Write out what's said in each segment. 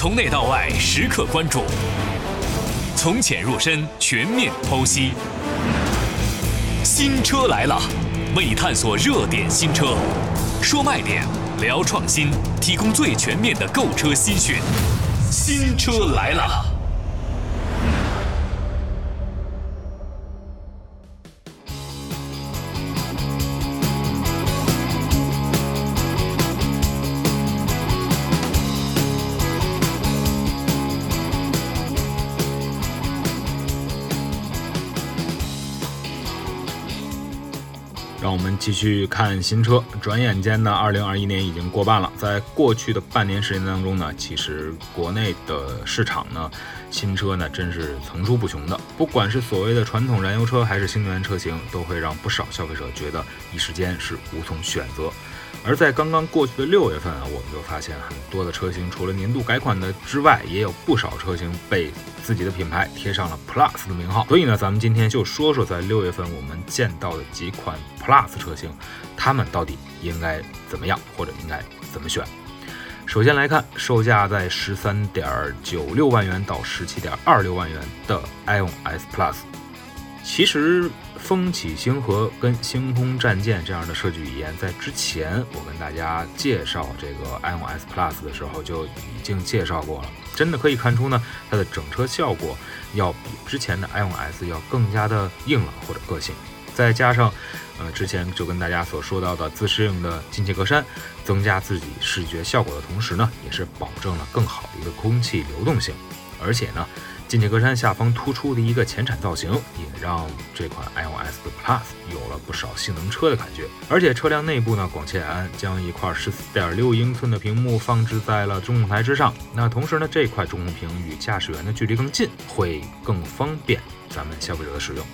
从内到外时刻关注，从浅入深全面剖析。新车来了，为你探索热点新车，说卖点，聊创新，提供最全面的购车资讯。新车来了。我们继续看新车。转眼间呢，二零二一年已经过半了。在过去的半年时间当中呢，其实国内的市场呢，新车呢真是层出不穷的。不管是所谓的传统燃油车，还是新能源车型，都会让不少消费者觉得一时间是无从选择。而在刚刚过去的六月份啊，我们就发现很多的车型除了年度改款的之外，也有不少车型被自己的品牌贴上了 Plus 的名号。所以呢，咱们今天就说说在六月份我们见到的几款 Plus 车型，它们到底应该怎么样，或者应该怎么选。首先来看，售价在十三点九六万元到十七点二六万元的 iON S Plus。其实，风起星河跟星空战舰这样的设计语言，在之前我跟大家介绍这个 iOS Plus 的时候就已经介绍过了。真的可以看出呢，它的整车效果要比之前的 iOS 要更加的硬朗或者个性。再加上，呃，之前就跟大家所说到的自适应的进气格栅，增加自己视觉效果的同时呢，也是保证了更好的一个空气流动性，而且呢。进气格栅下方突出的一个前铲造型，也让这款 iOS 的 Plus 有了不少性能车的感觉。而且车辆内部呢，广汽埃安将一块十四点六英寸的屏幕放置在了中控台之上。那同时呢，这块中控屏与驾驶员的距离更近，会更方便咱们消费者的使用。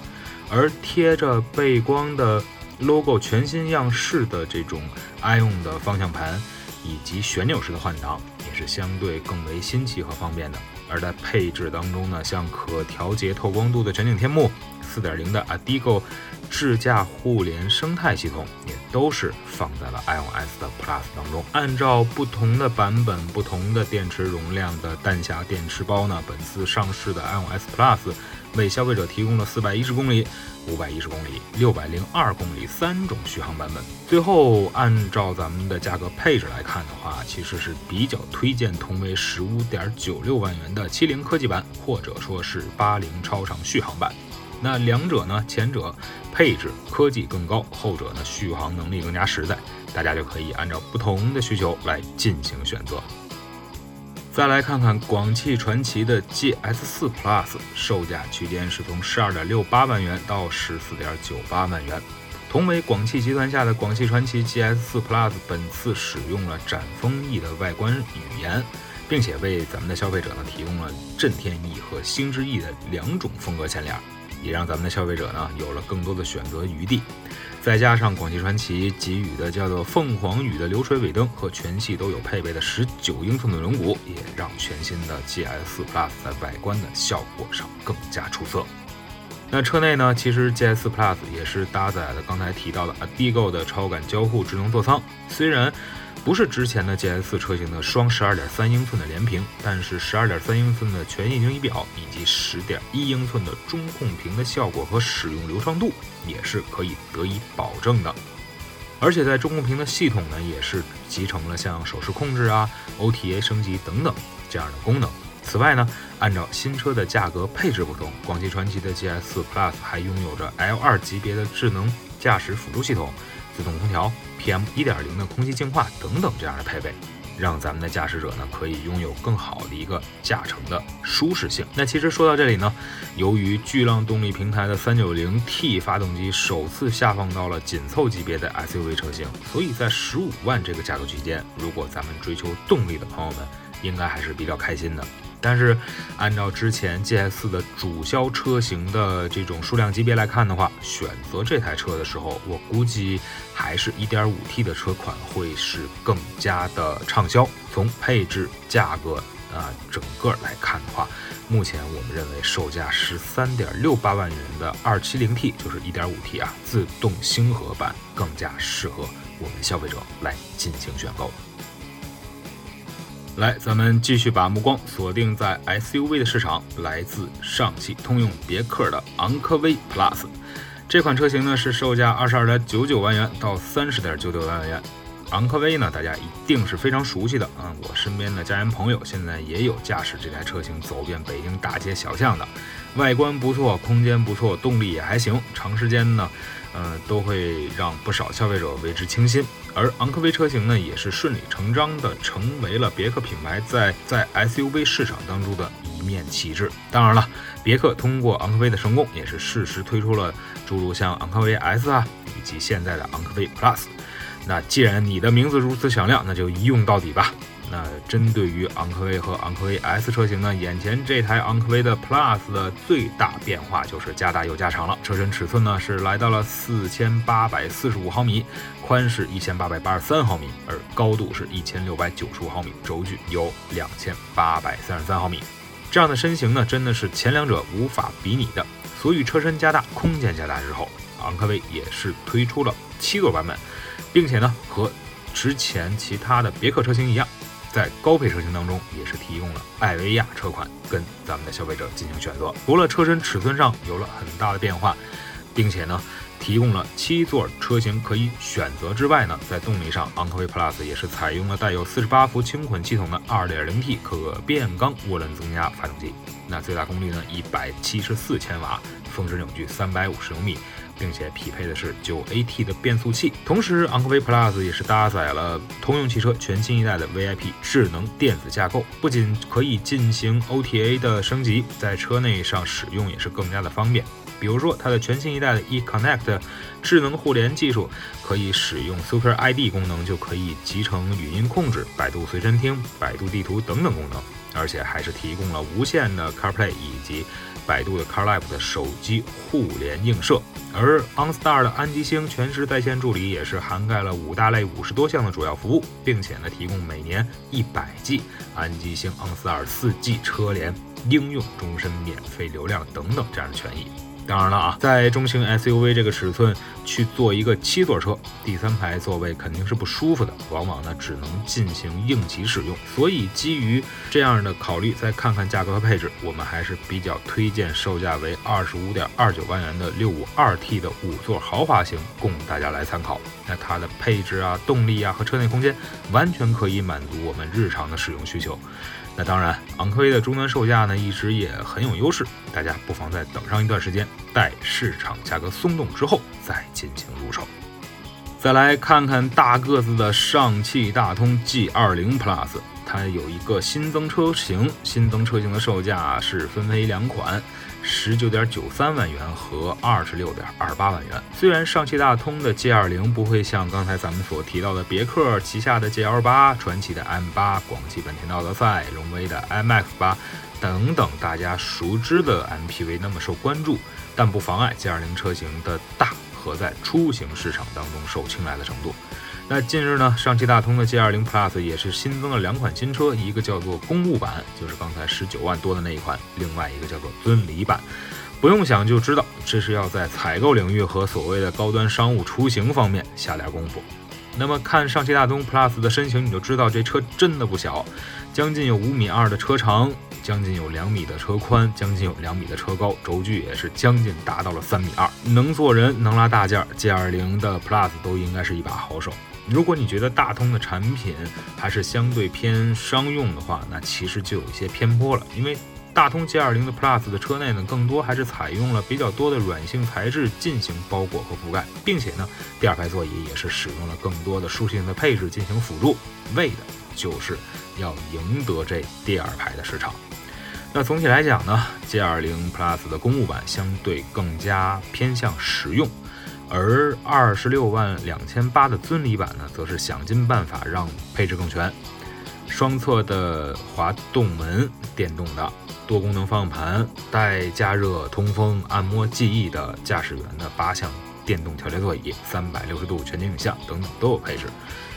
而贴着背光的 logo 全新样式的这种 iON 的方向盘，以及旋钮式的换挡，也是相对更为新奇和方便的。而在配置当中呢，像可调节透光度的全景天幕、四点零的 Adigo 智驾互联生态系统，也都是放在了 iOS 的 Plus 当中。按照不同的版本、不同的电池容量的弹匣电池包呢，本次上市的 iOS Plus 为消费者提供了410公里。五百一十公里、六百零二公里三种续航版本。最后，按照咱们的价格配置来看的话，其实是比较推荐同为十五点九六万元的七零科技版，或者说是八零超长续航版。那两者呢，前者配置科技更高，后者呢续航能力更加实在，大家就可以按照不同的需求来进行选择。再来看看广汽传祺的 GS4 Plus，售价区间是从十二点六八万元到十四点九八万元。同为广汽集团下的广汽传祺 GS4 Plus，本次使用了展风翼的外观语言，并且为咱们的消费者呢提供了震天翼和星之翼的两种风格前脸。也让咱们的消费者呢有了更多的选择余地，再加上广汽传祺给予的叫做凤凰羽的流水尾灯和全系都有配备的十九英寸的轮毂，也让全新的 GS4 Plus 在外观的效果上更加出色。那车内呢，其实 GS4 Plus 也是搭载了刚才提到的 Adigo 的超感交互智能座舱，虽然。不是之前的 GS 车型的双十二点三英寸的连屏，但是十二点三英寸的全液晶仪表以及十点一英寸的中控屏的效果和使用流畅度也是可以得以保证的。而且在中控屏的系统呢，也是集成了像手势控制啊、OTA 升级等等这样的功能。此外呢，按照新车的价格配置不同，广汽传祺的 GS 4 Plus 还拥有着 L2 级别的智能驾驶辅助系统。自动空调、PM 一点零的空气净化等等这样的配备，让咱们的驾驶者呢可以拥有更好的一个驾乘的舒适性。那其实说到这里呢，由于巨浪动力平台的 390T 发动机首次下放到了紧凑级别的 SUV 车型，所以在十五万这个价格区间，如果咱们追求动力的朋友们，应该还是比较开心的。但是，按照之前 GS 的主销车型的这种数量级别来看的话，选择这台车的时候，我估计还是一点五 T 的车款会是更加的畅销。从配置、价格啊整个来看的话，目前我们认为售价十三点六八万元的二七零 T 就是一点五 T 啊自动星河版更加适合我们消费者来进行选购。来，咱们继续把目光锁定在 SUV 的市场，来自上汽通用别克的昂科威 Plus。这款车型呢是售价二十二点九九万元到三十点九九万元。昂科威呢，大家一定是非常熟悉的啊！我身边的家人朋友现在也有驾驶这台车型走遍北京大街小巷的。外观不错，空间不错，动力也还行，长时间呢，呃，都会让不少消费者为之倾心。而昂科威车型呢，也是顺理成章的成为了别克品牌在在 SUV 市场当中的一面旗帜。当然了，别克通过昂科威的成功，也是适时推出了诸如像昂科威 S 啊，以及现在的昂科威 Plus。那既然你的名字如此响亮，那就一用到底吧。那针对于昂科威和昂科威 S 车型呢，眼前这台昂科威的 Plus 的最大变化就是加大又加长了。车身尺寸呢是来到了四千八百四十五毫米，宽是一千八百八十三毫米，而高度是一千六百九十五毫米，轴距有两千八百三十三毫米。这样的身形呢，真的是前两者无法比拟的。所以车身加大，空间加大之后，昂科威也是推出了七座版本。并且呢，和之前其他的别克车型一样，在高配车型当中也是提供了艾维亚车款跟咱们的消费者进行选择。除了车身尺寸上有了很大的变化，并且呢，提供了七座车型可以选择之外呢，在动力上，昂科威 Plus 也是采用了带有四十八伏轻混系统的 2.0T 可变缸涡轮增压发动机，那最大功率呢一百七十四千瓦，峰值扭矩三百五十牛米。并且匹配的是九 AT 的变速器，同时昂科威 Plus 也是搭载了通用汽车全新一代的 VIP 智能电子架构，不仅可以进行 OTA 的升级，在车内上使用也是更加的方便。比如说它的全新一代的 eConnect 智能互联技术，可以使用 Super ID 功能就可以集成语音控制、百度随身听、百度地图等等功能，而且还是提供了无线的 CarPlay 以及。百度的 CarLife 的手机互联映射，而 OnStar 的安吉星全时在线助理也是涵盖了五大类五十多项的主要服务，并且呢提供每年一百 G 安吉星 OnStar 四 G 车联应用终身免费流量等等这样的权益。当然了啊，在中型 SUV 这个尺寸去做一个七座车，第三排座位肯定是不舒服的，往往呢只能进行应急使用。所以基于这样的考虑，再看看价格和配置，我们还是比较推荐售价为二十五点二九万元的六五二 T 的五座豪华型，供大家来参考。那它的配置啊、动力啊和车内空间，完全可以满足我们日常的使用需求。那当然，昂科威的终端售价呢，一直也很有优势，大家不妨再等上一段时间，待市场价格松动之后再进行入手。再来看看大个子的上汽大通 G20 Plus，它有一个新增车型，新增车型的售价是分为两款。十九点九三万元和二十六点二八万元。虽然上汽大通的 G 二零不会像刚才咱们所提到的别克旗下的 GL 八、传祺的 M 八、广汽本田的奥德赛、荣威的 MX 八等等大家熟知的 MPV 那么受关注，但不妨碍 G 二零车型的大和在出行市场当中受青睐的程度。那近日呢，上汽大通的 G20 Plus 也是新增了两款新车，一个叫做公务版，就是刚才十九万多的那一款；另外一个叫做尊礼版。不用想就知道，这是要在采购领域和所谓的高端商务出行方面下点功夫。那么看上汽大通 Plus 的身形，你就知道这车真的不小，将近有五米二的车长，将近有两米的车宽，将近有两米的车高，轴距也是将近达到了三米二，能坐人，能拉大件，G20 的 Plus 都应该是一把好手。如果你觉得大通的产品还是相对偏商用的话，那其实就有一些偏颇了。因为大通 G20 的 Plus 的车内呢，更多还是采用了比较多的软性材质进行包裹和覆盖，并且呢，第二排座椅也是使用了更多的舒适性的配置进行辅助，为的就是要赢得这第二排的市场。那总体来讲呢，G20 Plus 的公务版相对更加偏向实用。而二十六万两千八的尊礼版呢，则是想尽办法让配置更全，双侧的滑动门，电动的多功能方向盘，带加热、通风、按摩记忆的驾驶员的八项电动调节座椅，三百六十度全景影像等等都有配置。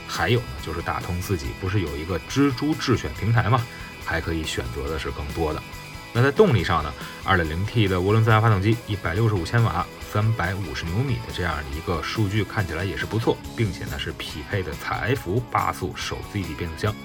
还有呢，就是大通自己不是有一个蜘蛛智选平台吗？还可以选择的是更多的。那在动力上呢，2.0T 的涡轮增压发动机，一百六十五千瓦。三百五十牛米的这样的一个数据看起来也是不错，并且呢是匹配的采埃孚八速手自一体变速箱。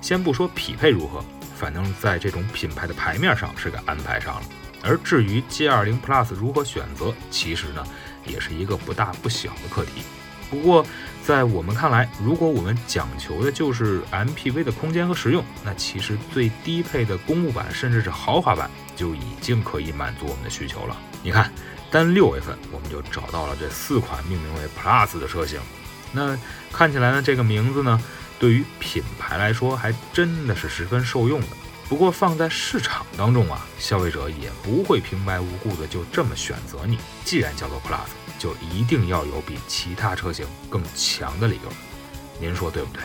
先不说匹配如何，反正在这种品牌的牌面上是给安排上了。而至于 G20 Plus 如何选择，其实呢，也是一个不大不小的课题。不过，在我们看来，如果我们讲求的就是 MPV 的空间和实用，那其实最低配的公务版甚至是豪华版就已经可以满足我们的需求了。你看，单六月份我们就找到了这四款命名为 Plus 的车型。那看起来呢，这个名字呢，对于品牌来说还真的是十分受用的。不过放在市场当中啊，消费者也不会平白无故的就这么选择你。既然叫做 Plus，就一定要有比其他车型更强的理由。您说对不对？